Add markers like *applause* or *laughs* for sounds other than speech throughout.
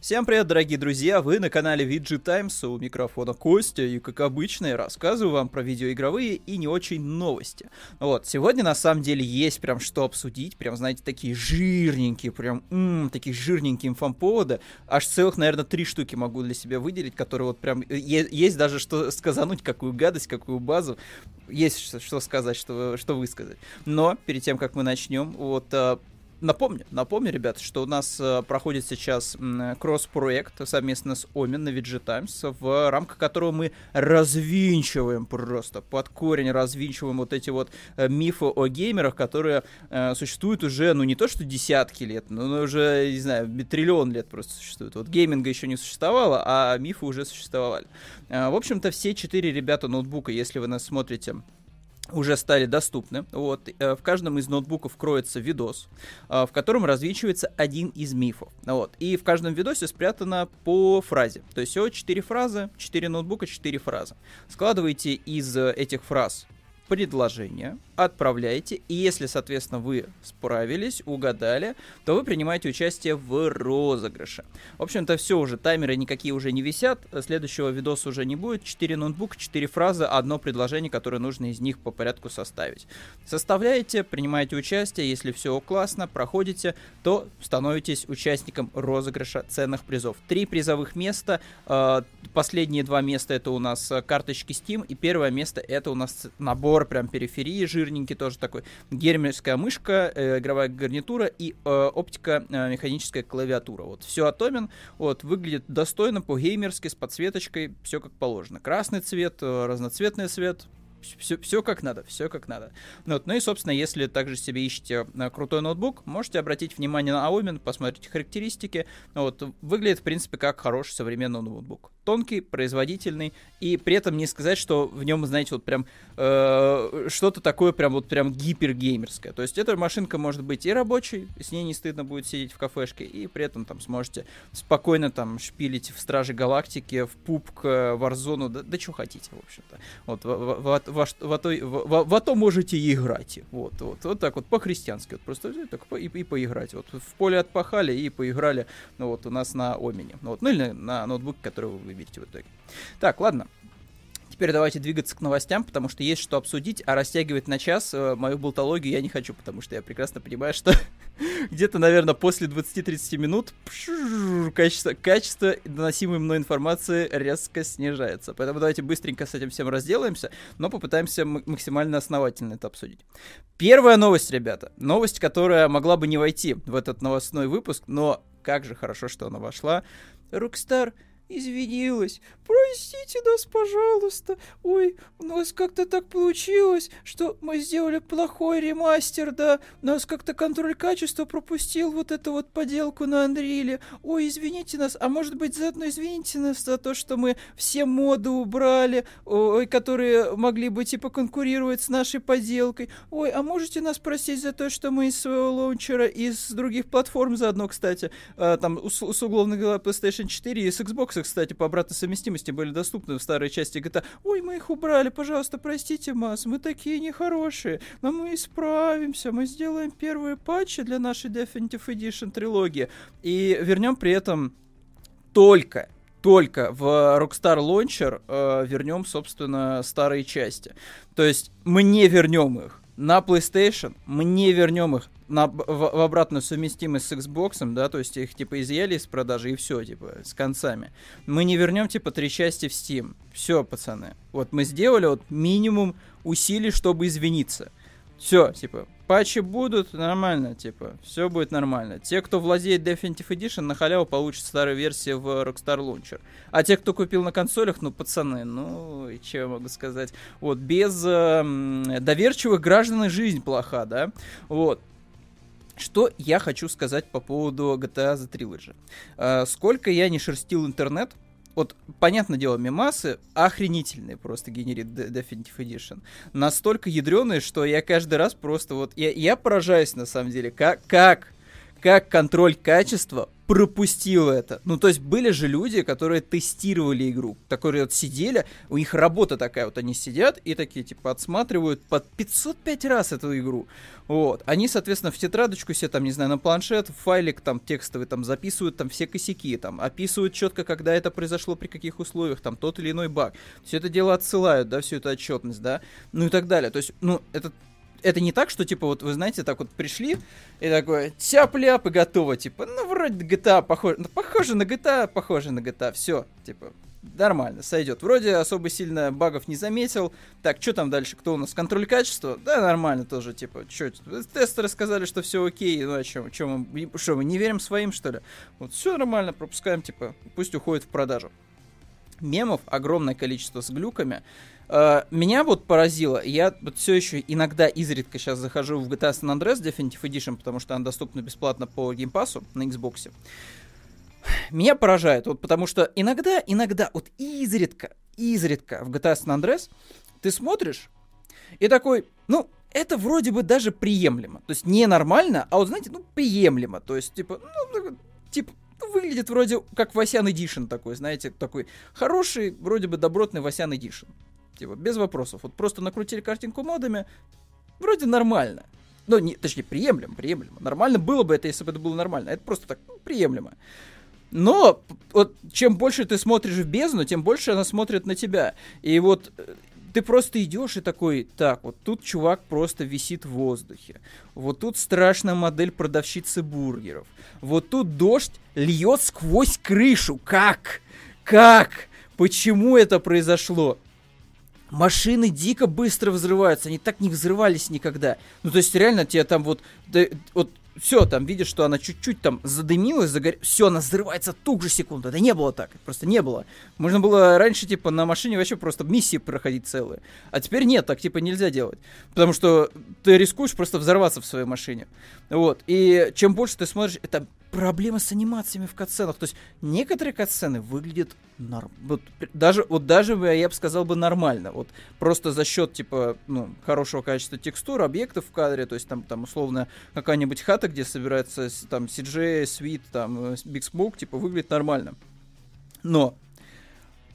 Всем привет, дорогие друзья! Вы на канале VG Times, у микрофона Костя, и, как обычно, я рассказываю вам про видеоигровые и не очень новости. Вот, сегодня, на самом деле, есть прям что обсудить, прям, знаете, такие жирненькие, прям, м-м, такие жирненькие инфоповоды. Аж целых, наверное, три штуки могу для себя выделить, которые вот прям, э, есть даже что сказануть, какую гадость, какую базу. Есть что, что сказать, что, что высказать. Но, перед тем, как мы начнем, вот, а, Напомню, напомню, ребят, что у нас э, проходит сейчас кросс-проект совместно с Омен на VG Times, в рамках которого мы развинчиваем просто, под корень развинчиваем вот эти вот э, мифы о геймерах, которые э, существуют уже, ну не то что десятки лет, но уже, не знаю, триллион лет просто существуют. Вот гейминга еще не существовало, а мифы уже существовали. Э, в общем-то, все четыре ребята ноутбука, если вы нас смотрите уже стали доступны. Вот, э, в каждом из ноутбуков кроется видос, э, в котором развенчивается один из мифов. Вот, и в каждом видосе спрятано по фразе. То есть всего 4 фразы, 4 ноутбука, 4 фразы. Складывайте из э, этих фраз предложение, отправляете, и если, соответственно, вы справились, угадали, то вы принимаете участие в розыгрыше. В общем-то, все уже, таймеры никакие уже не висят, следующего видоса уже не будет, 4 ноутбука, 4 фразы, одно предложение, которое нужно из них по порядку составить. Составляете, принимаете участие, если все классно, проходите, то становитесь участником розыгрыша ценных призов. Три призовых места, э, последние два места это у нас карточки Steam, и первое место это у нас набор набор прям периферии жирненький, тоже такой. Гермерская мышка, э, игровая гарнитура и э, оптика э, механическая клавиатура. Вот все атомен, вот, выглядит достойно по-геймерски, с подсветочкой, все как положено. Красный цвет, э, разноцветный цвет, все, все как надо, все как надо. Ну, вот, ну и, собственно, если также себе ищете э, крутой ноутбук, можете обратить внимание на Aumin, посмотреть характеристики. Вот, выглядит, в принципе, как хороший современный ноутбук тонкий, производительный, и при этом не сказать, что в нем, знаете, вот прям э, что-то такое прям вот прям гипергеймерское. То есть эта машинка может быть и рабочей, с ней не стыдно будет сидеть в кафешке, и при этом там сможете спокойно там шпилить в Страже Галактики, в Пупк, Варзону, да, да что хотите, в общем-то. Вот в, в, в, в, в, в, в, в то можете и играть. Вот, вот, вот так вот по-христиански. Вот просто так, и, и поиграть. Вот в поле отпахали и поиграли ну, вот у нас на Омине. Ну, вот, ну или на, на ноутбуке, который вы выберете в итоге. Так, ладно. Теперь давайте двигаться к новостям, потому что есть что обсудить, а растягивать на час э, мою болтологию я не хочу, потому что я прекрасно понимаю, что *laughs* где-то, наверное, после 20-30 минут качество, качество доносимой мной информации резко снижается. Поэтому давайте быстренько с этим всем разделаемся, но попытаемся максимально основательно это обсудить. Первая новость, ребята. Новость, которая могла бы не войти в этот новостной выпуск, но как же хорошо, что она вошла. Rockstar извинилась. Простите нас, пожалуйста. Ой, у нас как-то так получилось, что мы сделали плохой ремастер, да. У нас как-то контроль качества пропустил вот эту вот поделку на Андриле. Ой, извините нас. А может быть, заодно извините нас за то, что мы все моды убрали, ой, которые могли бы типа конкурировать с нашей поделкой. Ой, а можете нас простить за то, что мы из своего лаунчера, из других платформ заодно, кстати, э, там, с, с условно говоря, PlayStation 4 и с Xbox боксы, кстати, по обратной совместимости были доступны в старой части GTA. Ой, мы их убрали, пожалуйста, простите нас, мы такие нехорошие, но мы исправимся, мы сделаем первые патчи для нашей Definitive Edition трилогии и вернем при этом только только в Rockstar Launcher э, вернем, собственно, старые части. То есть мы не вернем их на PlayStation, мы не вернем их на, в, в обратную совместимость с Xbox, да, то есть их типа изъяли из продажи и все, типа, с концами. Мы не вернем типа три части в Steam. Все, пацаны. Вот мы сделали вот минимум усилий, чтобы извиниться. Все, типа, патчи будут, нормально, типа, все будет нормально. Те, кто владеет Definitive Edition, на халяву получат старую версию в Rockstar Launcher. А те, кто купил на консолях, ну, пацаны, ну, и что я могу сказать? Вот, без э, доверчивых граждан жизнь плоха, да? Вот. Что я хочу сказать по поводу GTA The Trilogy. Э, сколько я не шерстил интернет, вот, понятное дело, мемасы охренительные просто генерит Definitive Edition. Настолько ядреные, что я каждый раз просто вот... Я, я поражаюсь, на самом деле, как, как, как контроль качества пропустил это. Ну, то есть были же люди, которые тестировали игру, которые вот сидели, у них работа такая, вот они сидят и такие, типа, отсматривают под 505 раз эту игру. Вот. Они, соответственно, в тетрадочку себе, там, не знаю, на планшет, файлик там текстовый, там, записывают там все косяки, там, описывают четко, когда это произошло, при каких условиях, там, тот или иной баг. Все это дело отсылают, да, всю эту отчетность, да, ну и так далее. То есть, ну, это это не так, что, типа, вот вы знаете, так вот пришли и такое, тяп-ляп и готово, типа, ну, вроде GTA похоже, ну, похоже на GTA, похоже на GTA, все, типа, нормально, сойдет. Вроде особо сильно багов не заметил. Так, что там дальше? Кто у нас? Контроль качества? Да, нормально тоже, типа, что Тестеры сказали, что все окей, ну, а что мы, что, мы не верим своим, что ли? Вот, все нормально, пропускаем, типа, пусть уходит в продажу. Мемов огромное количество с глюками. Uh, меня вот поразило, я вот все еще иногда изредка сейчас захожу в GTA San Andreas Definitive Edition, потому что она доступна бесплатно по геймпасу на Xbox. Меня поражает, вот потому что иногда, иногда, вот изредка, изредка в GTA San Andreas ты смотришь и такой, ну, это вроде бы даже приемлемо. То есть не нормально, а вот, знаете, ну, приемлемо. То есть, типа, ну, типа, выглядит вроде как Васян Эдишн такой, знаете, такой хороший, вроде бы добротный Васян Эдишн. Типа, без вопросов. Вот просто накрутили картинку модами, вроде нормально. Ну, не, точнее, приемлемо, приемлемо. Нормально было бы это, если бы это было нормально. Это просто так, ну, приемлемо. Но вот чем больше ты смотришь в бездну, тем больше она смотрит на тебя. И вот э, ты просто идешь и такой, так, вот тут чувак просто висит в воздухе. Вот тут страшная модель продавщицы бургеров. Вот тут дождь льет сквозь крышу. Как? Как? Почему это произошло? Машины дико быстро взрываются, они так не взрывались никогда. Ну, то есть, реально, тебе там вот, да, вот все, там видишь, что она чуть-чуть там задымилась, загор... все, она взрывается ту же секунду. Да не было так, просто не было. Можно было раньше, типа, на машине вообще просто миссии проходить целые. А теперь нет, так, типа, нельзя делать. Потому что ты рискуешь просто взорваться в своей машине. Вот. И чем больше ты смотришь, это проблема с анимациями в катсценах. То есть некоторые катсцены выглядят норм... вот, даже, вот даже я бы сказал бы нормально. Вот просто за счет типа ну, хорошего качества текстур, объектов в кадре, то есть там, там условно какая-нибудь хата, где собирается там CJ, Sweet, там э, Big Smoke, типа выглядит нормально. Но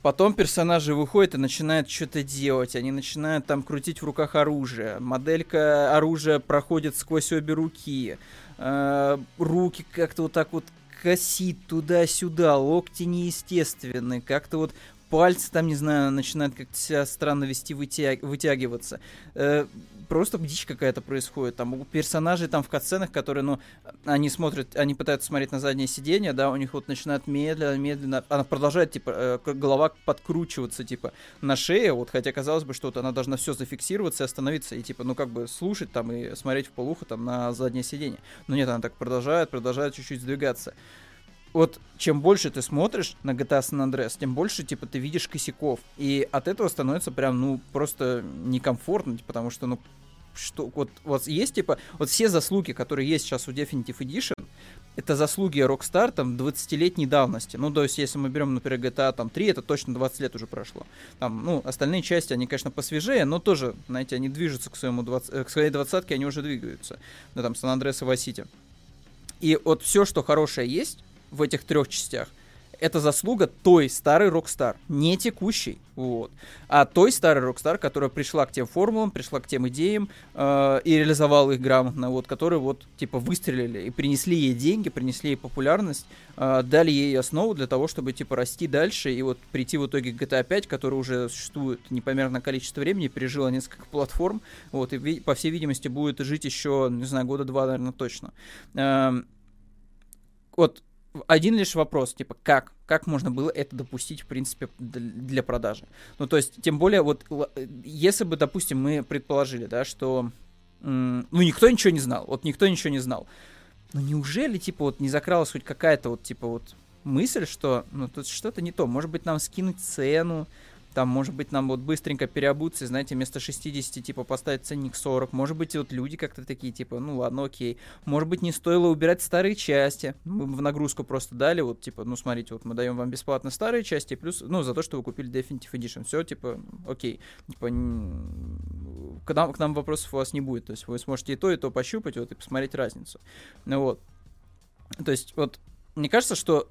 Потом персонажи выходят и начинают что-то делать. Они начинают там крутить в руках оружие. Моделька оружия проходит сквозь обе руки. Э, руки как-то вот так вот косит туда-сюда, локти неестественные, как-то вот пальцы там, не знаю, начинают как-то себя странно вести, вытяг... вытягиваться. Э, просто дичь какая-то происходит. Там у персонажей там в катсценах, которые, ну, они смотрят, они пытаются смотреть на заднее сиденье, да, у них вот начинает медленно, медленно, она продолжает, типа, э, голова подкручиваться, типа, на шее, вот, хотя казалось бы, что вот она должна все зафиксироваться и остановиться, и, типа, ну, как бы слушать там и смотреть в полуху там на заднее сиденье. Но нет, она так продолжает, продолжает чуть-чуть сдвигаться вот чем больше ты смотришь на GTA San Andreas, тем больше, типа, ты видишь косяков. И от этого становится прям, ну, просто некомфортно, потому что, ну, что, вот, вот есть, типа, вот все заслуги, которые есть сейчас у Definitive Edition, это заслуги Rockstar, там, 20-летней давности. Ну, то есть, если мы берем, например, GTA, там, 3, это точно 20 лет уже прошло. Там, ну, остальные части, они, конечно, посвежее, но тоже, знаете, они движутся к, своему 20, э, к своей двадцатке, они уже двигаются. Ну, там, San Andreas и Vice И вот все, что хорошее есть, в этих трех частях, это заслуга той старой Rockstar, не текущей, вот, а той старой Rockstar, которая пришла к тем формулам, пришла к тем идеям э, и реализовала их грамотно, вот, которые вот типа выстрелили и принесли ей деньги, принесли ей популярность, э, дали ей основу для того, чтобы типа расти дальше и вот прийти в итоге к GTA 5, который уже существует непомерное количество времени, пережила несколько платформ, вот, и по всей видимости будет жить еще, не знаю, года два, наверное, точно. Э, вот один лишь вопрос, типа, как? Как можно было это допустить, в принципе, для продажи? Ну, то есть, тем более, вот, если бы, допустим, мы предположили, да, что, ну, никто ничего не знал, вот никто ничего не знал, ну, неужели, типа, вот не закралась хоть какая-то вот, типа, вот мысль, что, ну, тут что-то не то, может быть, нам скинуть цену, там, может быть, нам вот быстренько переобуться, знаете, вместо 60, типа, поставить ценник 40. Может быть, вот люди как-то такие, типа, ну ладно, окей. Может быть, не стоило убирать старые части. Мы в нагрузку просто дали, вот, типа, ну, смотрите, вот мы даем вам бесплатно старые части, плюс, ну, за то, что вы купили Definitive Edition. Все, типа, окей. Типа, к нам, к нам вопросов у вас не будет. То есть вы сможете и то, и то пощупать, вот, и посмотреть разницу. Ну, вот. То есть, вот, мне кажется, что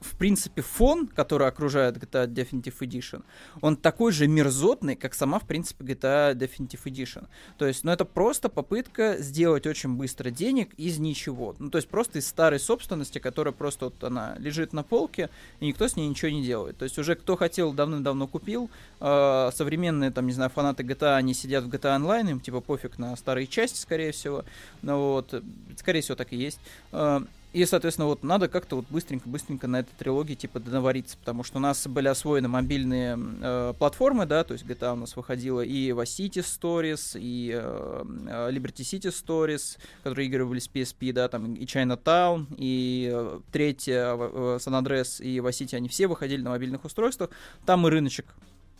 в принципе, фон, который окружает GTA Definitive Edition, он такой же мерзотный, как сама, в принципе, GTA Definitive Edition. То есть, ну, это просто попытка сделать очень быстро денег из ничего. Ну, то есть, просто из старой собственности, которая просто вот она лежит на полке, и никто с ней ничего не делает. То есть, уже кто хотел, давным-давно купил. Э, современные, там, не знаю, фанаты GTA, они сидят в GTA Online, им, типа, пофиг на старые части, скорее всего. Ну, вот, скорее всего, так и есть. Э, и, соответственно, вот надо как-то вот быстренько-быстренько на этой трилогии типа навариться, потому что у нас были освоены мобильные э, платформы, да, то есть GTA у нас выходила и Vice City Stories, и э, э Liberty City Stories, которые игры были с PSP, да, там и Chinatown, и э, третья э, San Andreas и Vice City, они все выходили на мобильных устройствах. Там и рыночек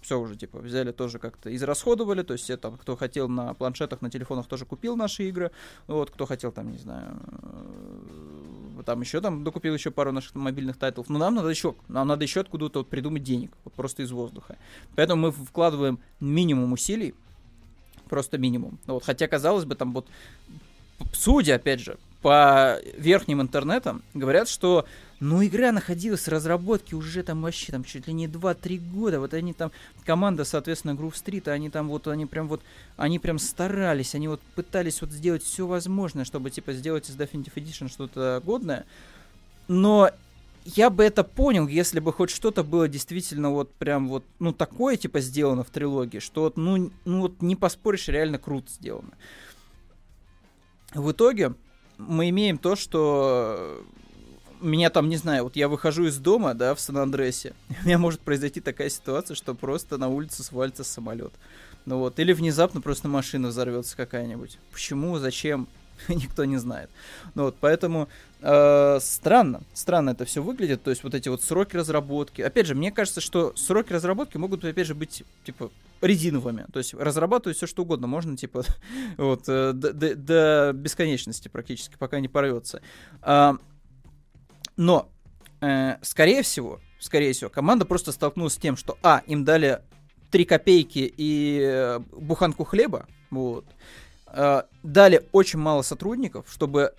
все уже, типа, взяли тоже как-то израсходовали, то есть все там, кто хотел на планшетах, на телефонах тоже купил наши игры, вот, кто хотел там, не знаю, э, там еще там докупил еще пару наших мобильных тайтлов, но нам надо еще, нам надо еще откуда-то вот придумать денег, вот просто из воздуха. Поэтому мы вкладываем минимум усилий, просто минимум. Вот, хотя, казалось бы, там вот, судя, опять же, по верхним интернетам, говорят, что но игра находилась в разработке уже там вообще там чуть ли не 2-3 года. Вот они там, команда, соответственно, Groove Street, они там вот, они прям вот, они прям старались, они вот пытались вот сделать все возможное, чтобы типа сделать из Definitive Edition что-то годное. Но я бы это понял, если бы хоть что-то было действительно вот прям вот, ну, такое типа сделано в трилогии, что вот, ну, ну вот не поспоришь, реально круто сделано. В итоге мы имеем то, что меня там, не знаю, вот я выхожу из дома, да, в Сан-Андресе, *laughs* у меня может произойти такая ситуация, что просто на улицу свалится самолет. Ну вот, или внезапно просто машина взорвется какая-нибудь. Почему, зачем, *laughs* никто не знает. Ну вот, поэтому э, странно, странно это все выглядит, то есть вот эти вот сроки разработки. Опять же, мне кажется, что сроки разработки могут, опять же, быть, типа, резиновыми. То есть разрабатывать все что угодно можно, типа, *laughs* вот, э, до, до, до бесконечности практически, пока не порвется. А, но, э, скорее всего, скорее всего, команда просто столкнулась с тем, что, а, им дали 3 копейки и э, буханку хлеба, вот, э, дали очень мало сотрудников, чтобы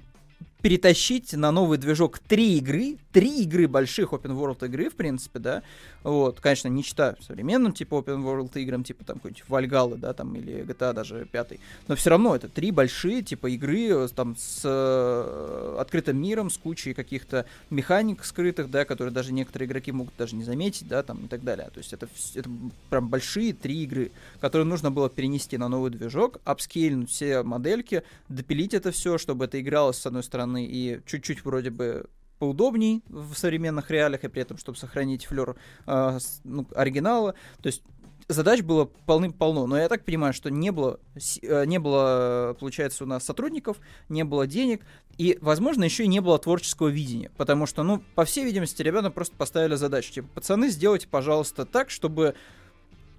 перетащить на новый движок три игры, три игры больших open world игры, в принципе, да, вот, конечно, не читаю современным, типа, open world играм, типа, там, какой-нибудь Вальгалы, да, там, или GTA даже пятый, но все равно это три большие, типа, игры, э, там, с э, открытым миром, с кучей каких-то механик скрытых, да, которые даже некоторые игроки могут даже не заметить, да, там, и так далее, то есть это, это прям большие три игры, которые нужно было перенести на новый движок, апскейльнуть все модельки, допилить это все, чтобы это игралось, с одной стороны, стороны, и чуть-чуть вроде бы поудобней в современных реалиях, и при этом, чтобы сохранить флер э, ну, оригинала. То есть задач было полным-полно, но я так понимаю, что не было, э, не было, получается, у нас сотрудников, не было денег, и, возможно, еще и не было творческого видения, потому что, ну, по всей видимости, ребята просто поставили задачу, типа, пацаны, сделайте, пожалуйста, так, чтобы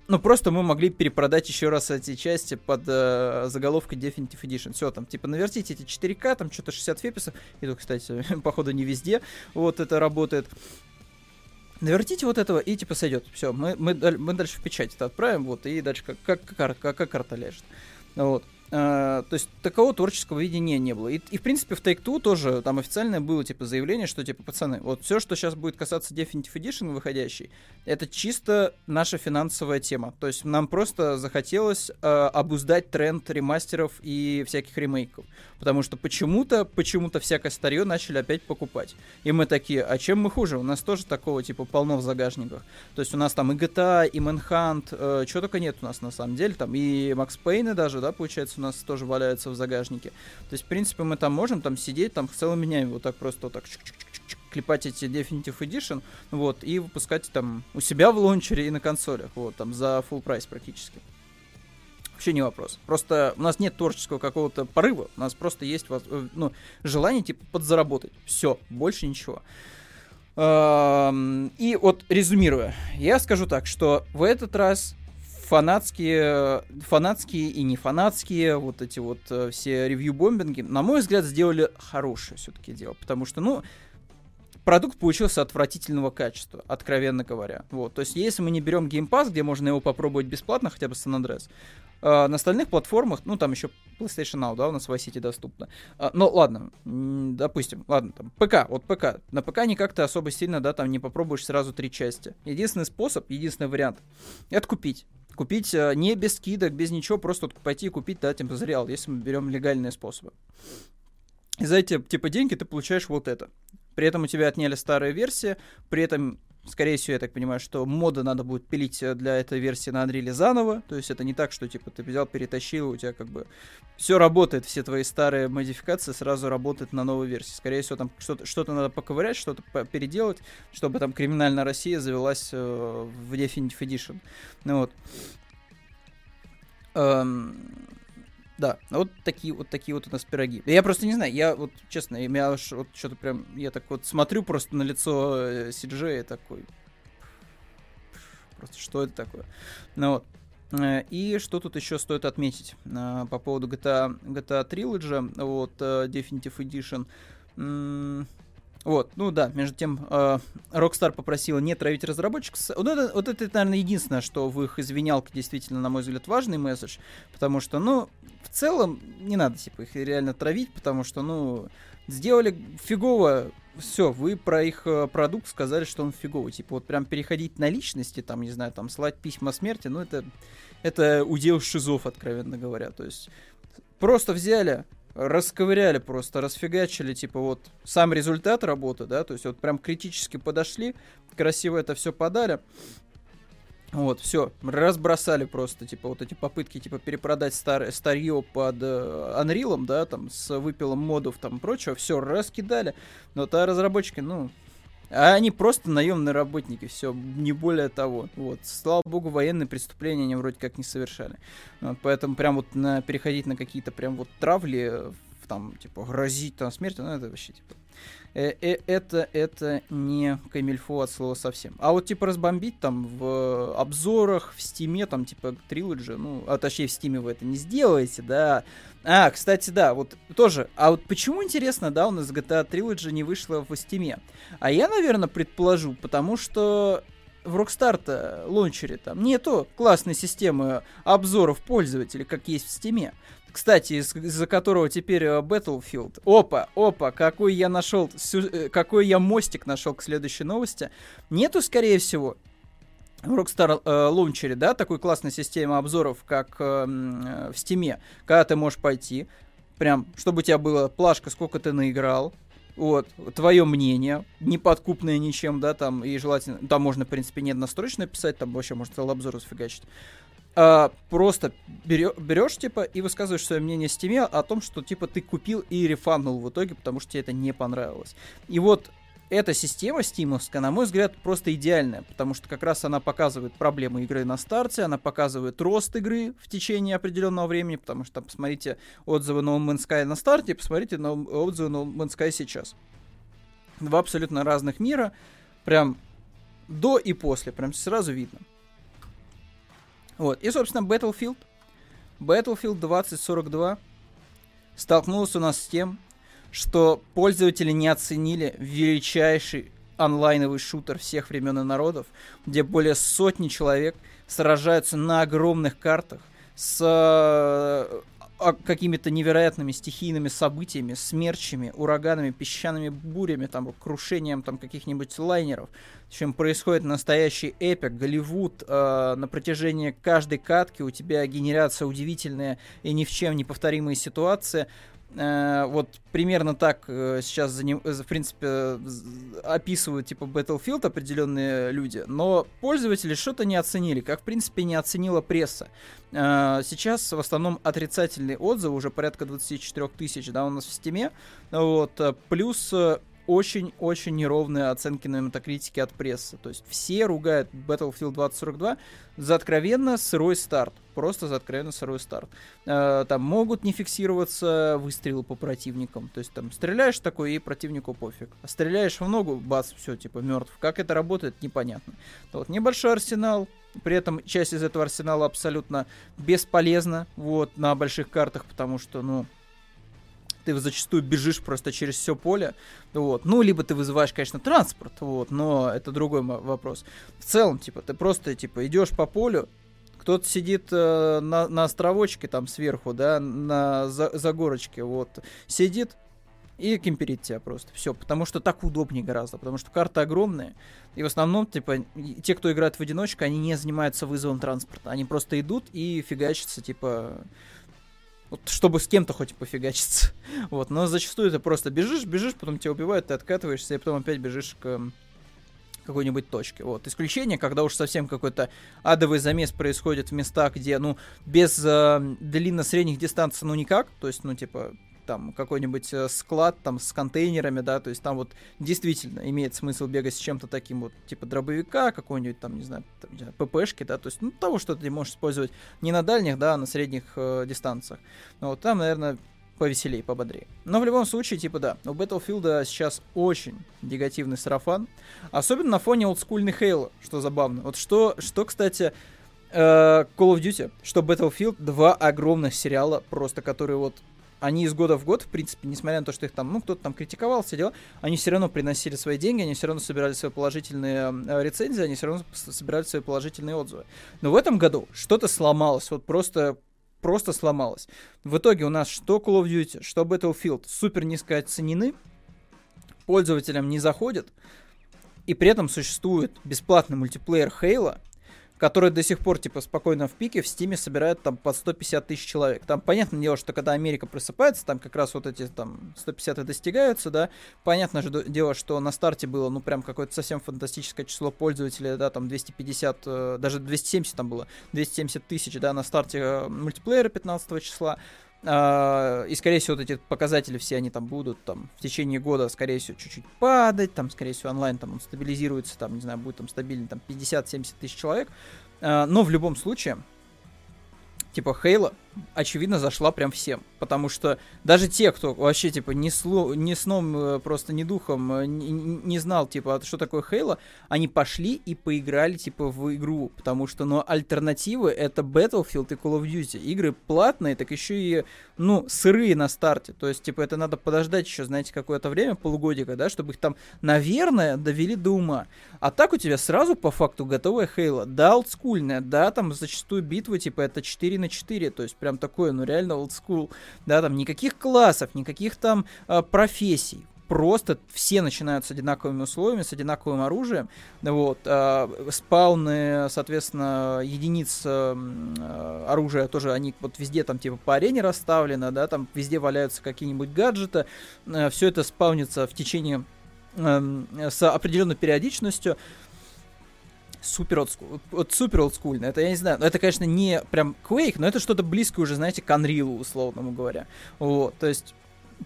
ну, просто мы могли перепродать еще раз эти части под э, заголовкой Definitive Edition. Все, там, типа, навертите эти 4К, там, что-то 60 феписов. И тут, кстати, *laughs* походу, не везде вот это работает. Навертите вот этого, и, типа, сойдет. Все, мы, мы, мы дальше в печать это отправим, вот, и дальше как, как, как, как, карта ляжет. Вот. Uh, то есть такого творческого видения не было. И, и в принципе в Take-Two тоже там официальное было типа заявление, что типа пацаны, вот все, что сейчас будет касаться Definitive Edition выходящий, это чисто наша финансовая тема. То есть нам просто захотелось uh, обуздать тренд ремастеров и всяких ремейков. Потому что почему-то, почему-то всякое старье начали опять покупать. И мы такие, а чем мы хуже? У нас тоже такого типа полно в загашниках. То есть у нас там и GTA, и Manhunt, э, чего только нет у нас на самом деле. Там и Макс Пейны даже, да, получается, у нас тоже валяются в загашнике. То есть, в принципе, мы там можем там сидеть там целыми днями вот так просто вот так клепать эти Definitive Edition, вот, и выпускать там у себя в лончере и на консолях, вот, там, за full прайс практически. Вообще не вопрос. Просто у нас нет творческого какого-то порыва, у нас просто есть э, ну, желание, типа, подзаработать. Все, больше ничего. И вот резюмируя, я скажу так, что в этот раз фанатские, фанатские и не фанатские, вот эти вот э, все ревью-бомбинги, на мой взгляд, сделали хорошее все-таки дело. Потому что, ну, продукт получился отвратительного качества, откровенно говоря. Вот, то есть, если мы не берем Game Pass, где можно его попробовать бесплатно, хотя бы San Andreas, на остальных платформах, ну, там еще PlayStation Now, да, у нас в Vice доступно. А, ну, ладно, допустим, ладно, там, ПК, вот ПК. На ПК никак ты особо сильно, да, там не попробуешь сразу три части. Единственный способ, единственный вариант, это купить. Купить а, не без скидок, без ничего, просто вот пойти и купить, да, типа, зрел, если мы берем легальные способы. И за эти, типа, деньги ты получаешь вот это. При этом у тебя отняли старые версии, при этом скорее всего, я так понимаю, что моды надо будет пилить э, для этой версии на Unreal заново. То есть это не так, что типа ты взял, перетащил, у тебя как бы все работает, все твои старые модификации сразу работают на новой версии. Скорее всего, там что-то что надо поковырять, что-то переделать, чтобы там криминальная Россия завелась э, в Definitive Edition. Ну вот. Эм, да, вот такие вот такие вот у нас пироги. Я просто не знаю, я вот честно, я вот что-то прям, я так вот смотрю просто на лицо CJ и такой, просто что это такое? Ну вот. Э, и что тут еще стоит отметить э, по поводу GTA, GTA Trilogy, вот, э, Definitive Edition. Вот, ну да, между тем, э, Rockstar попросила не травить разработчиков. Вот это, вот это, наверное, единственное, что в их извинялках действительно, на мой взгляд, важный месседж. Потому что, ну, в целом, не надо, типа, их реально травить, потому что, ну, сделали фигово, все, вы про их э, продукт сказали, что он фиговый. Типа, вот прям переходить на личности, там, не знаю, там, слать письма смерти, ну, это, это удел шизов, откровенно говоря. То есть, просто взяли, расковыряли просто, расфигачили, типа вот сам результат работы, да, то есть вот прям критически подошли, красиво это все подали. Вот, все, разбросали просто, типа, вот эти попытки, типа, перепродать стар старье под э, да, там, с выпилом модов, там, прочего, все, раскидали. Но то разработчики, ну, а они просто наемные работники, все, не более того. Вот. Слава богу, военные преступления они вроде как не совершали. Вот, поэтому прям вот на, переходить на какие-то прям вот травли, там, типа, грозить там смертью, ну это вообще, типа, э, э, это, это не камильфо от слова совсем. А вот, типа, разбомбить там в обзорах, в стиме, там, типа, Trilogy, ну, а точнее, в стиме вы это не сделаете, да. А, кстати, да, вот тоже. А вот почему, интересно, да, у нас GTA Trilogy не вышла в стиме? А я, наверное, предположу, потому что в Rockstar-то лончере там нету классной системы обзоров пользователей, как есть в стиме. Кстати, из-за которого теперь э, Battlefield. Опа, опа, какой я нашел, э, какой я мостик нашел к следующей новости. Нету, скорее всего, в Rockstar э, лаунчере, да, такой классной системы обзоров, как э, э, в Steam, когда ты можешь пойти, прям, чтобы у тебя было плашка, сколько ты наиграл, вот, твое мнение, не подкупное ничем, да, там, и желательно, там можно, в принципе, не однострочно писать, там вообще можно целый обзор сфигачить а, просто берешь, типа, и высказываешь свое мнение Стиме о том, что, типа, ты купил и рефанул в итоге, потому что тебе это не понравилось. И вот эта система стимовская, на мой взгляд, просто идеальная, потому что как раз она показывает проблемы игры на старте, она показывает рост игры в течение определенного времени, потому что посмотрите отзывы No Man's Sky на старте, посмотрите на отзывы No Man's Sky сейчас. Два абсолютно разных мира, прям до и после, прям сразу видно. Вот. И, собственно, Battlefield. Battlefield 2042 столкнулся у нас с тем, что пользователи не оценили величайший онлайновый шутер всех времен и народов, где более сотни человек сражаются на огромных картах с а, какими-то невероятными стихийными событиями, смерчами, ураганами, песчаными бурями, там, крушением там каких-нибудь лайнеров. Общем, происходит настоящий эпик, Голливуд. Э, на протяжении каждой катки у тебя генерация удивительная и ни в чем не повторимые ситуации. Э, вот примерно так э, сейчас, за ним, в принципе, описывают типа Battlefield определенные люди, но пользователи что-то не оценили, как в принципе не оценила пресса. Э, сейчас в основном отрицательные отзывы, уже порядка 24 тысяч, да, у нас в стиме, вот, плюс очень-очень неровные оценки на метакритике от прессы. То есть все ругают Battlefield 2042 за откровенно сырой старт. Просто за откровенно сырой старт. Э, там могут не фиксироваться выстрелы по противникам. То есть там стреляешь такой, и противнику пофиг. А стреляешь в ногу, бац, все, типа мертв. Как это работает, непонятно. Вот, небольшой арсенал, при этом часть из этого арсенала абсолютно бесполезна, вот, на больших картах, потому что, ну, ты зачастую бежишь просто через все поле, вот, ну, либо ты вызываешь, конечно, транспорт, вот, но это другой вопрос. В целом, типа, ты просто, типа, идешь по полю, кто-то сидит э, на, на островочке там сверху, да, на за, за горочке, вот, сидит и кемперит тебя просто. Все, потому что так удобнее гораздо, потому что карта огромная, и в основном, типа, те, кто играет в одиночку, они не занимаются вызовом транспорта, они просто идут и фигачатся, типа, вот, чтобы с кем-то хоть пофигачиться. *laughs* вот, но зачастую ты просто бежишь, бежишь, потом тебя убивают, ты откатываешься, и потом опять бежишь к какой-нибудь точки. Вот. Исключение, когда уж совсем какой-то адовый замес происходит в местах, где, ну, без э, длинно-средних дистанций, ну, никак. То есть, ну, типа, там какой-нибудь э, склад там с контейнерами, да, то есть там вот действительно имеет смысл бегать с чем-то таким вот, типа дробовика, какой-нибудь там, не знаю, там, не знаю ППшки, да, то есть, ну, того, что ты можешь использовать не на дальних, да, а на средних э, дистанциях. Но вот там, наверное, повеселее, пободрее. Но в любом случае, типа, да, у Battlefield сейчас очень негативный сарафан. Особенно на фоне олдскульных Halo, что забавно. Вот что, что кстати, э, Call of Duty, что Battlefield, два огромных сериала, просто которые вот они из года в год, в принципе, несмотря на то, что их там, ну, кто-то там критиковал, все дела, они все равно приносили свои деньги, они все равно собирали свои положительные э, рецензии, они все равно собирали свои положительные отзывы. Но в этом году что-то сломалось, вот просто просто сломалась. В итоге у нас что Call of Duty, что Battlefield супер низко оценены, пользователям не заходят, и при этом существует бесплатный мультиплеер Halo, который до сих пор, типа, спокойно в пике, в Стиме собирает там под 150 тысяч человек. Там, понятное дело, что когда Америка просыпается, там как раз вот эти там 150 достигаются, да. Понятное же дело, что на старте было, ну, прям какое-то совсем фантастическое число пользователей, да, там 250, э, даже 270 там было, 270 тысяч, да, на старте э, мультиплеера 15 числа. Uh, и, скорее всего, вот эти показатели все, они там будут там в течение года, скорее всего, чуть-чуть падать, там, скорее всего, онлайн там он стабилизируется, там, не знаю, будет там стабильный там 50-70 тысяч человек. Uh, но в любом случае, типа, Хейла очевидно, зашла прям всем. Потому что даже те, кто вообще, типа, ни, сло, ни сном, э, просто ни духом э, не, знал, типа, что такое Хейла, они пошли и поиграли, типа, в игру. Потому что, ну, альтернативы — это Battlefield и Call of Duty. Игры платные, так еще и, ну, сырые на старте. То есть, типа, это надо подождать еще, знаете, какое-то время, полугодика, да, чтобы их там, наверное, довели до ума. А так у тебя сразу, по факту, готовая Хейла. Да, олдскульная, да, там зачастую битвы, типа, это 4 на 4, то есть прям такое, ну реально school, да, там никаких классов, никаких там э, профессий, просто все начинают с одинаковыми условиями, с одинаковым оружием. Вот, э, спауны, соответственно, единиц э, оружия тоже, они вот везде там типа по арене расставлены, да, там везде валяются какие-нибудь гаджеты. Э, все это спаунится в течение э, с определенной периодичностью супер олдскул, вот супер олдскульно. Это, я не знаю, это, конечно, не прям Quake, но это что-то близкое уже, знаете, к Unreal, условно говоря. Вот, то есть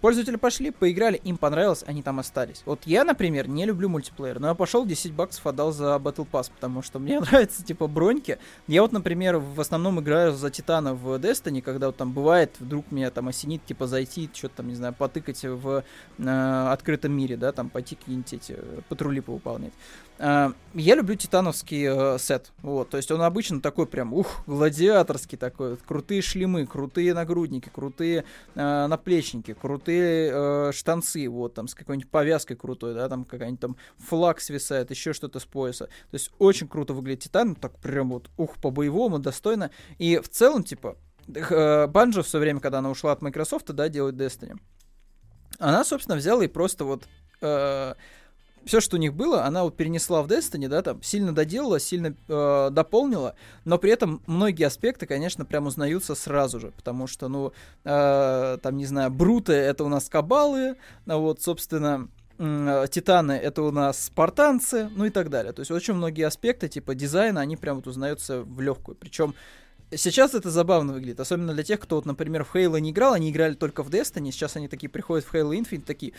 Пользователи пошли, поиграли, им понравилось, они там остались. Вот я, например, не люблю мультиплеер, но я пошел 10 баксов отдал за Battle Pass, потому что мне *laughs* нравятся, типа, броньки. Я вот, например, в основном играю за Титана в Destiny, когда вот там бывает, вдруг меня там осенит, типа, зайти, что-то там, не знаю, потыкать в э, открытом мире, да, там пойти какие-нибудь эти патрули повыполнять. Э, я люблю титановский э, сет, вот, то есть он обычно такой прям, ух, гладиаторский такой, крутые шлемы, крутые нагрудники, крутые э, наплечники, крутые э, штанцы, вот там с какой-нибудь повязкой крутой, да, там какая-нибудь там флаг свисает, еще что-то с пояса. То есть очень круто выглядит Титан, так прям вот, ух, по-боевому, достойно. И в целом, типа, э, Банжо в свое время, когда она ушла от Microsoft, да, делать Destiny, она, собственно, взяла и просто вот э, все, что у них было, она вот перенесла в Destiny, да, там сильно доделала, сильно э, дополнила, но при этом многие аспекты, конечно, прям узнаются сразу же, потому что, ну, э, там, не знаю, Бруты — это у нас кабалы, а вот, собственно, э, Титаны — это у нас спартанцы, ну и так далее. То есть очень многие аспекты, типа дизайна, они прям вот узнаются в легкую. Причем Сейчас это забавно выглядит, особенно для тех, кто, вот, например, в Halo не играл, они играли только в Destiny, сейчас они такие приходят в Halo Infinite, такие,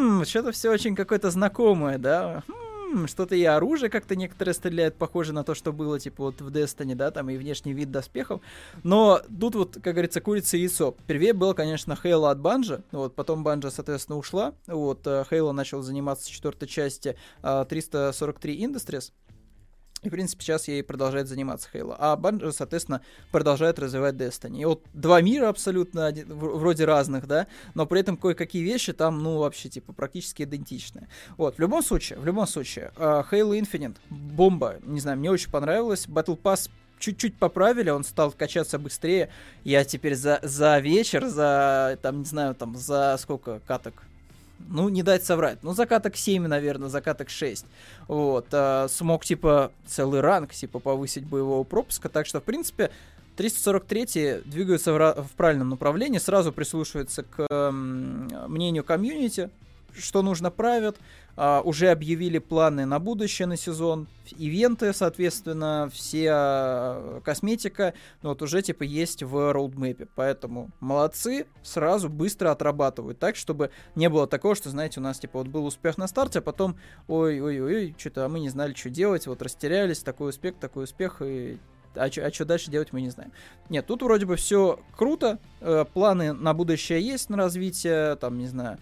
хм, что-то все очень какое-то знакомое, да, хм, что-то и оружие как-то некоторые стреляют похоже на то, что было, типа, вот в Destiny, да, там и внешний вид доспехов. Но тут вот, как говорится, курица и яйцо. Первее было, конечно, Хейла от Банжа, вот, потом Банжа, соответственно, ушла, вот, Хейла начал заниматься четвертой части 343 Industries, и, в принципе, сейчас ей продолжает заниматься Хейла. А Банжо, соответственно, продолжает развивать Destiny. И вот два мира абсолютно один, вроде разных, да, но при этом кое-какие вещи там, ну, вообще, типа, практически идентичны. Вот, в любом случае, в любом случае, uh, Halo Infinite, бомба, не знаю, мне очень понравилось. Battle Pass чуть-чуть поправили, он стал качаться быстрее. Я теперь за, за вечер, за, там, не знаю, там, за сколько каток? Ну, не дать соврать. Ну, закаток 7, наверное, закаток 6. Вот. А, смог, типа, целый ранг, типа, повысить боевого пропуска. Так что, в принципе, 343 двигаются в, в правильном направлении, сразу прислушиваются к э, мнению комьюнити, что нужно правят, а, уже объявили планы на будущее, на сезон, ивенты, соответственно, все а, косметика, ну, вот уже, типа, есть в роудмэпе, поэтому молодцы, сразу быстро отрабатывают так, чтобы не было такого, что, знаете, у нас, типа, вот был успех на старте, а потом, ой-ой-ой, что-то мы не знали, что делать, вот растерялись, такой успех, такой успех, и а что а дальше делать мы не знаем. Нет, тут вроде бы все круто, э, планы на будущее есть на развитие, там, не знаю,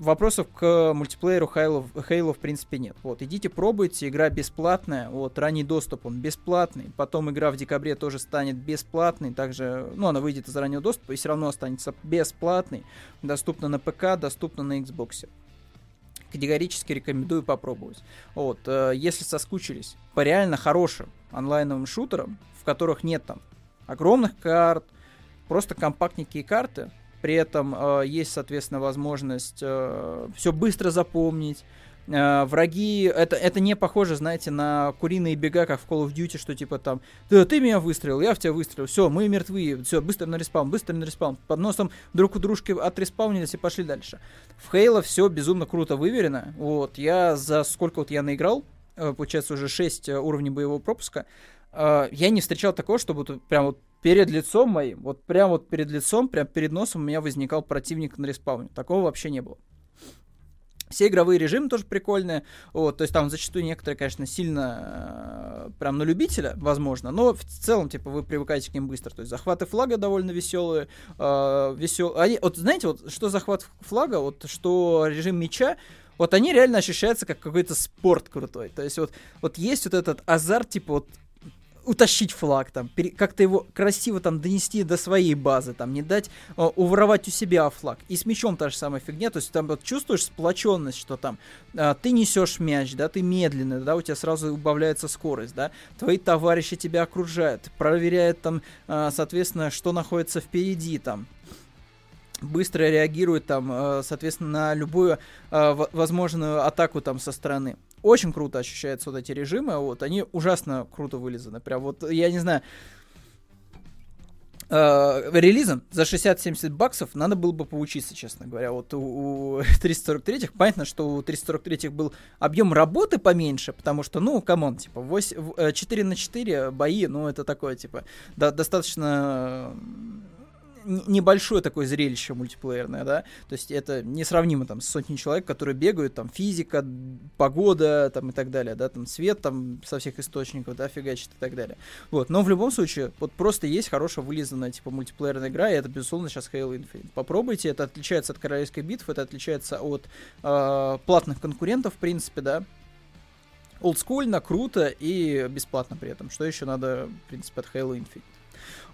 вопросов к мультиплееру Halo, Halo в принципе нет. Вот, идите пробуйте, игра бесплатная, вот, ранний доступ он бесплатный, потом игра в декабре тоже станет бесплатной, также, ну, она выйдет из раннего доступа и все равно останется бесплатной, доступна на ПК, доступна на Xbox. Категорически рекомендую попробовать. Вот, э, если соскучились по реально хорошим онлайновым шутерам, в которых нет там огромных карт, просто компактненькие карты, при этом э, есть, соответственно, возможность э, все быстро запомнить. Э, враги, это, это не похоже, знаете, на куриные бега, как в Call of Duty, что типа там, да, ты меня выстрелил, я в тебя выстрелил, все, мы мертвы, все, быстро на респаун, быстро на респаун. Под носом друг у дружки отреспаунились и пошли дальше. В Halo все безумно круто выверено. Вот, я за сколько вот я наиграл, э, получается уже 6 э, уровней боевого пропуска, я не встречал такого, чтобы прям вот перед лицом моим, вот прям вот перед лицом, прям перед носом у меня возникал противник на респауне. Такого вообще не было. Все игровые режимы тоже прикольные. Вот, то есть там зачастую некоторые, конечно, сильно э, прям на любителя, возможно, но в целом, типа, вы привыкаете к ним быстро. То есть захваты флага довольно веселые. Э, весел... Они, вот знаете, вот что захват флага, вот что режим меча, вот они реально ощущаются как какой-то спорт крутой. То есть вот, вот есть вот этот азарт, типа вот утащить флаг, там, как-то его красиво там донести до своей базы, там, не дать э, уворовать у себя флаг. И с мячом та же самая фигня, то есть там вот чувствуешь сплоченность, что там э, ты несешь мяч, да, ты медленный, да, у тебя сразу убавляется скорость, да, твои товарищи тебя окружают, проверяют там, э, соответственно, что находится впереди, там, быстро реагирует там, э, соответственно, на любую э, возможную атаку там со стороны очень круто ощущаются вот эти режимы, вот, они ужасно круто вылизаны, прям вот, я не знаю, Э, релизам за 60-70 баксов надо было бы поучиться, честно говоря. Вот у, у *laughs* 343-х, понятно, что у 343-х был объем работы поменьше, потому что, ну, come on, типа, 8, 4 э, на 4 бои, ну, это такое, типа, да, достаточно небольшое такое зрелище мультиплеерное, да, то есть это несравнимо там с сотней человек, которые бегают, там физика, погода, там и так далее, да, там свет там со всех источников, да, фигачит и так далее. Вот, но в любом случае, вот просто есть хорошая вылизанная, типа, мультиплеерная игра, и это, безусловно, сейчас Halo Infinite. Попробуйте, это отличается от Королевской битвы, это отличается от э, платных конкурентов, в принципе, да, олдскульно, круто и бесплатно при этом, что еще надо, в принципе, от Halo Infinite.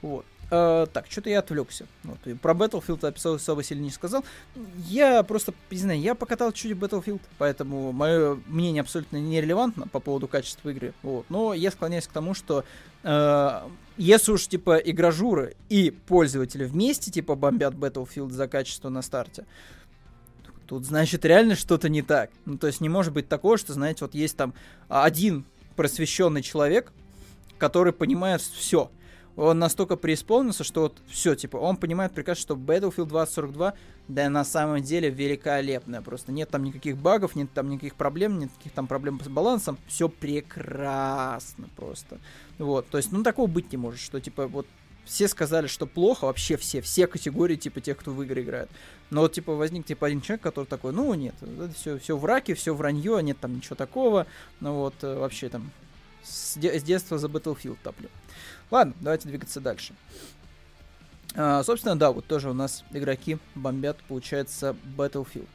Вот. Uh, так, что-то я отвлекся. Вот, про Battlefield описал особо сильно не сказал. Я просто, не знаю, я покатал чуть Battlefield, поэтому мое мнение абсолютно нерелевантно по поводу качества игры. Вот. Но я склоняюсь к тому, что uh, если уж, типа, игражуры и пользователи вместе, типа, бомбят Battlefield за качество на старте, тут, значит, реально что-то не так. Ну, то есть не может быть такого, что, знаете, вот есть там один просвещенный человек, который понимает все — он настолько преисполнился, что вот все, типа, он понимает прекрасно, что Battlefield 2042, да, на самом деле великолепная. Просто нет там никаких багов, нет там никаких проблем, нет никаких там проблем с балансом. Все прекрасно просто. Вот, то есть, ну, такого быть не может, что, типа, вот все сказали, что плохо, вообще все, все категории, типа, тех, кто в игры играет. Но вот, типа, возник, типа, один человек, который такой, ну, нет, все, все в раке, все вранье, нет там ничего такого, ну, вот, э, вообще там, с, де- с детства за Battlefield топлю. Ладно, давайте двигаться дальше. А, собственно, да, вот тоже у нас игроки бомбят, получается, Battlefield.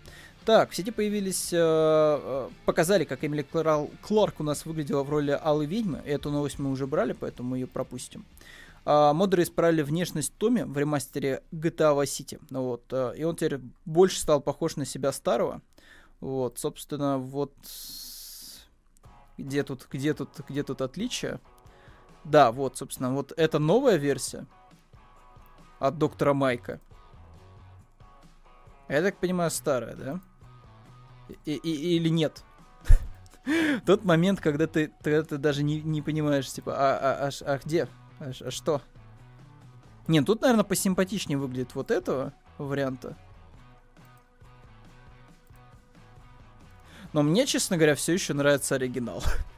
Так, в сети появились, э, э показали, как Эмили Кларк у нас выглядела в роли Алой Ведьмы. Эту новость мы уже брали, поэтому мы ее пропустим. А, модеры исправили внешность Томи в ремастере GTA Vice City. Вот, э, и он теперь больше стал похож на себя старого. Вот, собственно, вот где тут, где тут, где тут отличие? Да, вот, собственно, вот это новая версия от доктора Майка. Я так понимаю, старая, да? И, и, или нет? *laughs* Тот момент, когда ты, ты, ты даже не, не понимаешь, типа, а, а, а, а где? А, а что? Нет, тут, наверное, посимпатичнее выглядит вот этого варианта. Но мне, честно говоря, все еще нравится оригинал. *laughs*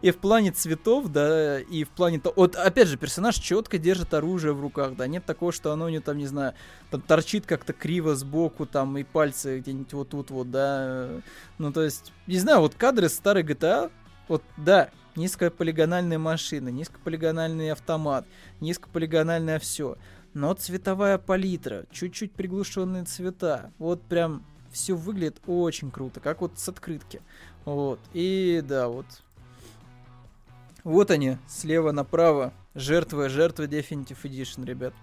И в плане цветов, да, и в плане того... Вот, опять же, персонаж четко держит оружие в руках, да, нет такого, что оно у него там, не знаю, там торчит как-то криво сбоку, там, и пальцы где-нибудь вот тут вот, да. Ну, то есть, не знаю, вот кадры старой GTA, вот, да, низкополигональная машина, низкополигональный автомат, низкополигональное все. Но цветовая палитра, чуть-чуть приглушенные цвета, вот прям все выглядит очень круто, как вот с открытки. Вот. И да, вот вот они, слева направо. Жертвы, жертвы Definitive Edition, ребят.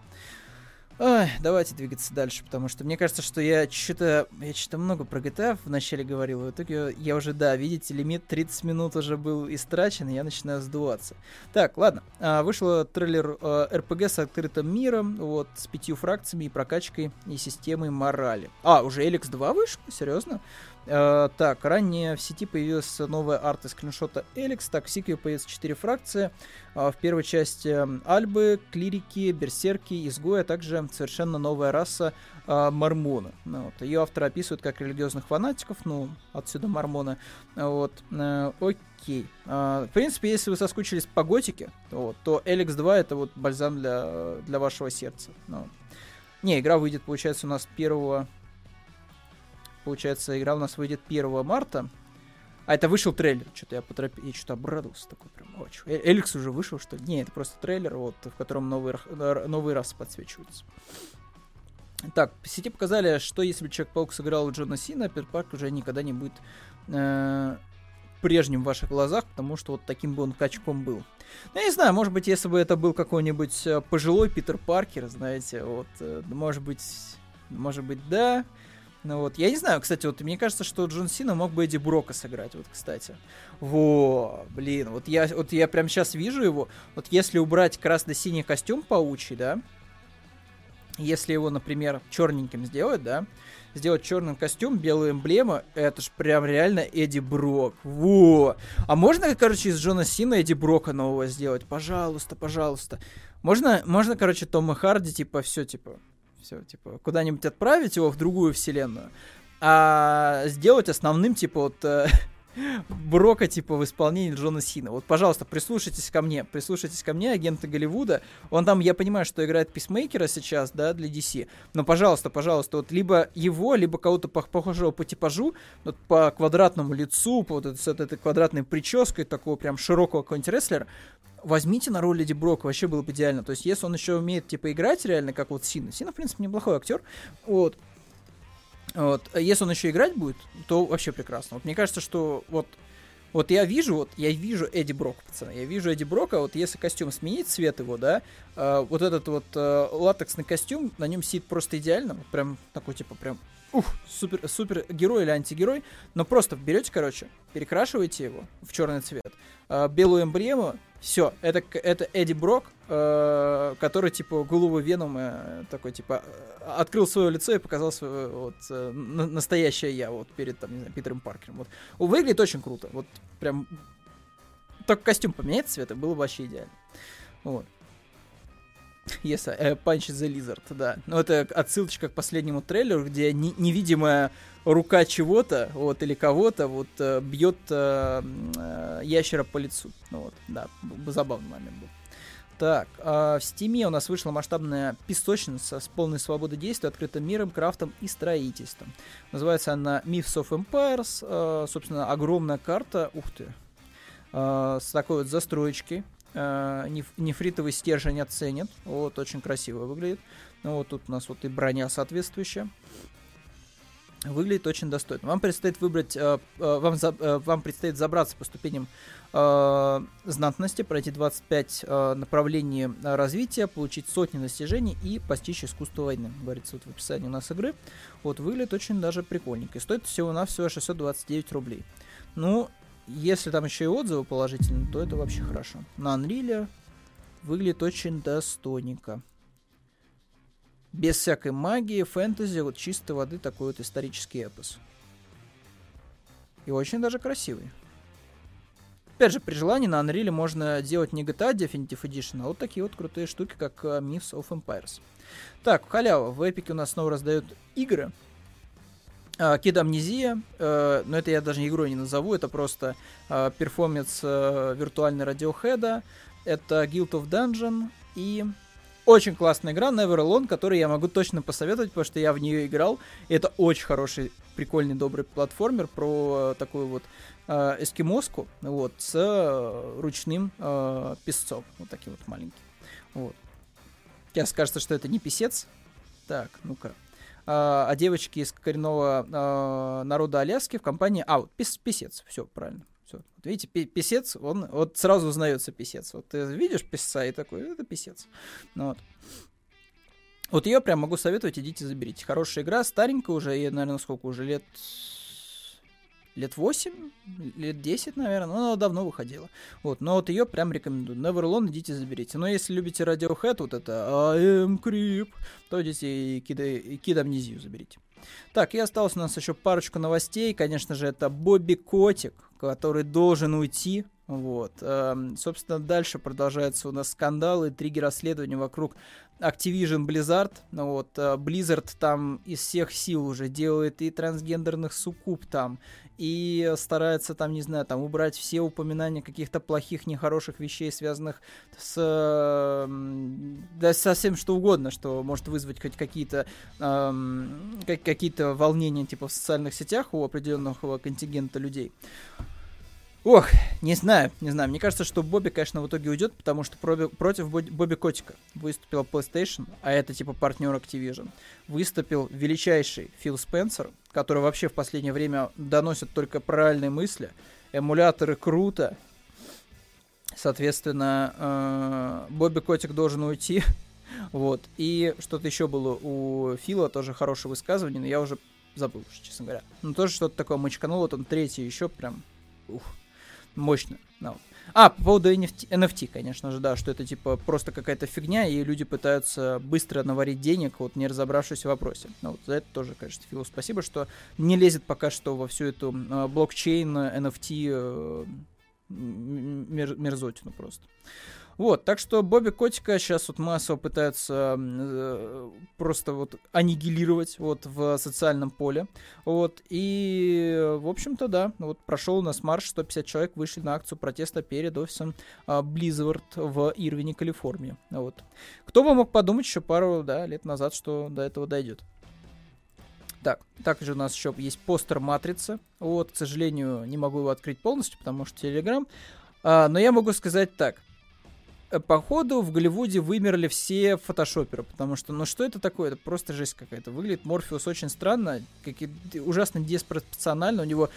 Ой, давайте двигаться дальше, потому что мне кажется, что я что-то я что-то много про GTA вначале говорил, в итоге я уже, да, видите, лимит 30 минут уже был истрачен, и я начинаю сдуваться. Так, ладно, а, вышел трейлер а, RPG с открытым миром, вот, с пятью фракциями и прокачкой и системой морали. А, уже Эликс 2 вышел? Серьезно? Э, так, ранее в сети появилась новая арта скриншота Эликс. Так, в сиквеле появится 4 фракции. Э, в первой части Альбы, Клирики, Берсерки, Изгои, а также совершенно новая раса э, Мормона. Ну, вот. Ее авторы описывают как религиозных фанатиков, ну, отсюда Мормона. Вот, окей. В принципе, если вы соскучились по готике, вот, то Эликс 2 это вот бальзам для, для вашего сердца. Ну. Не, игра выйдет, получается, у нас 1 получается, игра у нас выйдет 1 марта. А это вышел трейлер. Что-то я поторопил. Я что-то обрадовался такой прям. Очень. Э, Эликс уже вышел, что ли? Не, это просто трейлер, вот, в котором новые, новые расы подсвечиваются. Так, в сети показали, что если Человек-паук сыграл у Джона Сина, Парк уже никогда не будет э, прежним в ваших глазах, потому что вот таким бы он качком был. Ну, я не знаю, может быть, если бы это был какой-нибудь э, пожилой Питер Паркер, знаете, вот, э, может быть, может быть, да, ну вот, я не знаю, кстати, вот мне кажется, что Джон Сина мог бы Эдди Брока сыграть, вот, кстати. Во, блин, вот я, вот я прям сейчас вижу его, вот если убрать красно-синий костюм паучий, да, если его, например, черненьким сделать, да, сделать черным костюм, белую эмблему, это ж прям реально Эдди Брок. Во! А можно, короче, из Джона Сина Эдди Брока нового сделать? Пожалуйста, пожалуйста. Можно, можно, короче, Тома Харди, типа, все, типа, все, типа, куда-нибудь отправить его в другую вселенную, а сделать основным, типа, вот э, *laughs* Брока, типа, в исполнении Джона Сина. Вот, пожалуйста, прислушайтесь ко мне, прислушайтесь ко мне, агенты Голливуда. Он там, я понимаю, что играет Писмейкера сейчас, да, для DC, но, пожалуйста, пожалуйста, вот либо его, либо кого-то похожего по типажу, вот по квадратному лицу, по вот этой, с этой квадратной прической, такого прям широкого какого-нибудь рестлера, возьмите на роль Леди Брока, вообще было бы идеально. То есть, если он еще умеет, типа, играть реально, как вот Сина. Сина, в принципе, неплохой актер. Вот. Вот. Если он еще играть будет, то вообще прекрасно. Вот мне кажется, что вот вот я вижу, вот я вижу Эдди Брока, пацаны. Я вижу Эдди Брока, вот если костюм сменить цвет его, да, э, вот этот вот э, латексный костюм, на нем сидит просто идеально, вот прям такой типа прям ух, супер, супер герой или антигерой, но просто берете, короче, перекрашиваете его в черный цвет, белую эмблему, все, это, это Эдди Брок, э, который, типа, голову Венома э, такой, типа, э, открыл свое лицо и показал свое, вот, э, настоящее я, вот, перед, там, не знаю, Питером Паркером. Вот. Выглядит очень круто, вот, прям, только костюм поменять цвета, было бы вообще идеально. Вот. Yes, uh, Punch the Lizard, да. Ну, это отсылочка к последнему трейлеру, где не невидимая рука чего-то, вот, или кого-то, вот, uh, бьет uh, uh, ящера по лицу. Ну, вот, да, забавный момент был. Так, э, в Стиме у нас вышла масштабная песочница с полной свободой действия, открытым миром, крафтом и строительством. Называется она Myths of Empires. Э, собственно, огромная карта, ух ты, э, с такой вот застроечкой э, неф- нефритовый стержень оценит. Вот, очень красиво выглядит. Ну, вот тут у нас вот и броня соответствующая. Выглядит очень достойно. Вам предстоит выбрать, э, э, вам, вам предстоит забраться по ступеням э, знатности, пройти 25 э, направлений развития, получить сотни достижений и постичь искусство войны. Говорится вот в описании у нас игры. Вот выглядит очень даже прикольненько. И стоит всего на всего 629 рублей. Ну, если там еще и отзывы положительные, то это вообще хорошо. На Unreal выглядит очень достойненько. Без всякой магии, фэнтези, вот чистой воды такой вот исторический эпос. И очень даже красивый. Опять же, при желании на Unreal можно делать не GTA Definitive Edition, а вот такие вот крутые штуки, как uh, Myths of Empires. Так, халява. В Epic у нас снова раздают игры. Кид uh, Амнезия, uh, но это я даже игрой не назову, это просто uh, перформанс uh, виртуальной радиохеда, это Guild of Dungeon и очень классная игра Never Alone, которую я могу точно посоветовать, потому что я в нее играл. Это очень хороший, прикольный, добрый платформер про э, такую вот э, эскимоску, вот, с э, ручным э, песцом, вот таким вот маленьким. Вот. Сейчас кажется, что это не писец. Так, ну-ка. А, а девочки из коренного а, народа Аляски в компании... А, пис, писец, все, правильно. Все. Видите, писец, он вот сразу узнается писец. Вот ты видишь писца и такой, это писец. Ну, вот. Вот ее прям могу советовать, идите заберите. Хорошая игра, старенькая уже, ей, наверное, сколько уже лет лет 8, лет 10, наверное, но она давно выходила. Вот, но вот ее прям рекомендую. Neverlone идите заберите. Но если любите Radiohead, вот это I am creep, то идите и Kid, Kid Amnesia заберите. Так, и осталось у нас еще парочку новостей. Конечно же, это Бобби Котик, который должен уйти. Вот. Эм, собственно, дальше продолжается у нас скандал и триггер расследования вокруг Activision Blizzard. Вот, э, Blizzard там из всех сил уже делает и трансгендерных суккуб там, и старается там, не знаю, там убрать все упоминания каких-то плохих, нехороших вещей, связанных с да, совсем что угодно, что может вызвать хоть какие-то эм, какие-то волнения типа в социальных сетях у определенного контингента людей. Ох, не знаю, не знаю. Мне кажется, что Бобби, конечно, в итоге уйдет, потому что против Бобби Котика выступила PlayStation, а это типа партнер Activision. Выступил величайший Фил Спенсер, который вообще в последнее время доносит только правильные мысли. Эмуляторы круто. Соответственно, э, Бобби Котик должен уйти. *laughs* вот. И что-то еще было у Фила, тоже хорошее высказывание, но я уже забыл, честно говоря. Ну, тоже что-то такое мочкануло, он третий еще прям... Ух мощно. No. А, по поводу NFT, NFT, конечно же, да, что это типа просто какая-то фигня, и люди пытаются быстро наварить денег, вот не разобравшись в вопросе. Ну, вот за это тоже, конечно, Филу спасибо, что не лезет пока что во всю эту э, блокчейн, NFT э, мер, мерзотину просто. Вот, так что Бобби Котика сейчас вот массово пытаются э, просто вот аннигилировать вот в социальном поле. Вот, и, в общем-то, да, вот прошел у нас марш, 150 человек вышли на акцию протеста перед офисом э, в Ирвине, Калифорнии. Вот. Кто бы мог подумать еще пару да, лет назад, что до этого дойдет. Так, также у нас еще есть постер Матрицы. Вот, к сожалению, не могу его открыть полностью, потому что Телеграм. А, но я могу сказать так. Э, походу в Голливуде вымерли все фотошоперы, потому что, ну что это такое? Это просто жесть какая-то. Выглядит Морфеус очень странно, как и ужасно диспропорционально. У него,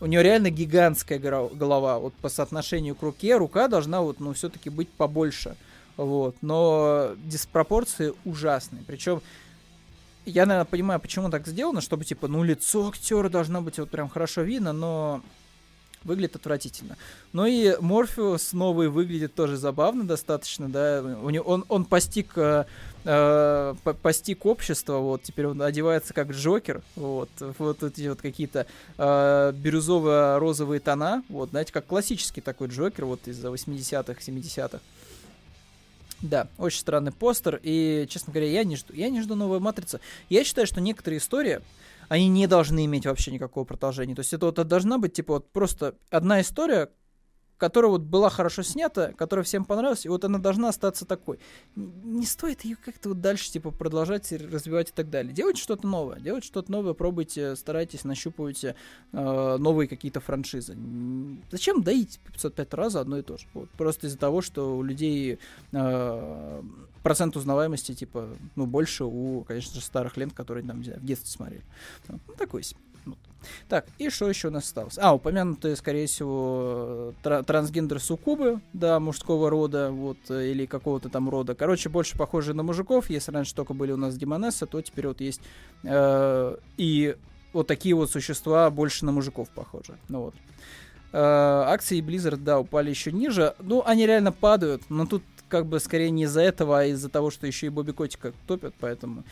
у него реально гигантская голова. Вот по соотношению к руке, рука должна вот, ну, все-таки быть побольше. Вот, но диспропорции ужасные. Причем я, наверное, понимаю, почему так сделано, чтобы, типа, ну, лицо актера должно быть вот прям хорошо видно, но выглядит отвратительно. Ну и Морфеус новый выглядит тоже забавно достаточно, да, у него, он, он постиг, э, э, постиг общество, вот, теперь он одевается как Джокер, вот, вот эти вот какие-то э, бирюзово-розовые тона, вот, знаете, как классический такой Джокер, вот, из 80-х, 70-х. Да, очень странный постер, и, честно говоря, я не жду, я не жду новую Матрицы. Я считаю, что некоторые истории, они не должны иметь вообще никакого продолжения. То есть это вот должна быть, типа, вот просто одна история, которая вот была хорошо снята, которая всем понравилась, и вот она должна остаться такой. Не стоит ее как-то вот дальше, типа, продолжать развивать и так далее. Делайте что-то новое, делайте что-то новое, пробуйте, старайтесь, нащупывайте э, новые какие-то франшизы. Зачем доить 505 раз одно и то же? Вот, просто из-за того, что у людей э, процент узнаваемости, типа, ну, больше у, конечно же, старых лент, которые там, в детстве смотрели. Ну, такой себе. Так, и что еще у нас осталось? А, упомянутые, скорее всего, тра- трансгендер суккубы, да, мужского рода, вот, или какого-то там рода. Короче, больше похожие на мужиков. Если раньше только были у нас демонессы, то теперь вот есть э- и вот такие вот существа больше на мужиков похожи. Ну вот. Э- акции Blizzard, да, упали еще ниже. Ну, они реально падают, но тут как бы скорее не из-за этого, а из-за того, что еще и Бобби Котика топят, поэтому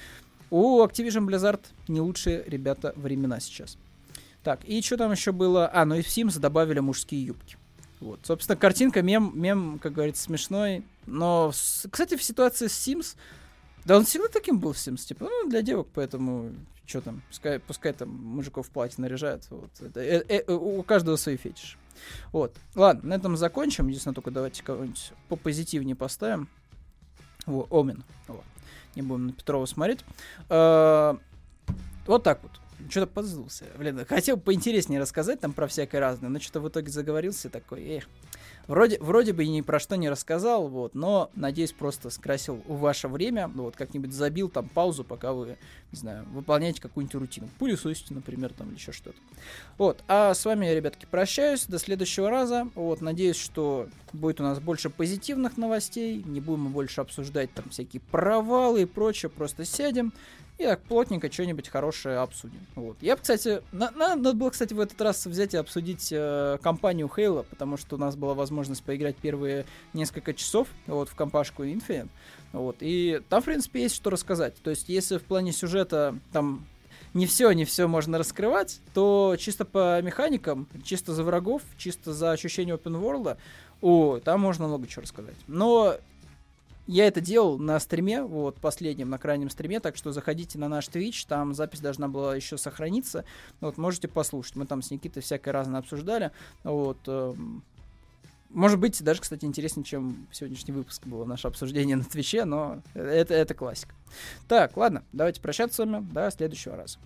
у Activision Blizzard не лучшие ребята времена сейчас. Так, и что там еще было? А, ну и в Sims добавили мужские юбки. Вот. Собственно, картинка, мем, мем, как говорится, смешной. Но, кстати, в ситуации с Sims, да он всегда таким был в Sims, типа, ну, для девок, поэтому, что там, пускай, пускай там мужиков в платье наряжают. Вот. Это, э, э, у каждого свои фетиши. Вот. Ладно, на этом закончим. Единственное, только давайте кого-нибудь попозитивнее поставим. Во, Омен. Вот. Не будем на Петрова смотреть. А, вот так вот. Что-то подзулся. Блин, хотел поинтереснее рассказать там про всякое разное, но что-то в итоге заговорился такой, эх. Вроде, вроде бы ни про что не рассказал, вот, но, надеюсь, просто скрасил ваше время, вот, как-нибудь забил там паузу, пока вы, не знаю, выполняете какую-нибудь рутину. Пылесосите, например, там, или еще что-то. Вот, а с вами, ребятки, прощаюсь, до следующего раза, вот, надеюсь, что будет у нас больше позитивных новостей, не будем мы больше обсуждать там всякие провалы и прочее, просто сядем, и так плотненько что-нибудь хорошее обсудим. Вот. Я, кстати, на, на, надо было, кстати, в этот раз взять и обсудить э, компанию Halo, потому что у нас была возможность поиграть первые несколько часов вот, в компашку Infinite. Вот, и там, в принципе, есть что рассказать. То есть, если в плане сюжета там не все, не все можно раскрывать, то чисто по механикам, чисто за врагов, чисто за ощущение open world, о, там можно много чего рассказать. Но я это делал на стриме, вот, последнем, на крайнем стриме, так что заходите на наш Twitch, там запись должна была еще сохраниться, вот, можете послушать. Мы там с Никитой всякое разное обсуждали, вот, э, может быть, даже, кстати, интереснее, чем сегодняшний выпуск было наше обсуждение на Твиче, но это, это классика. Так, ладно, давайте прощаться с вами, до следующего раза.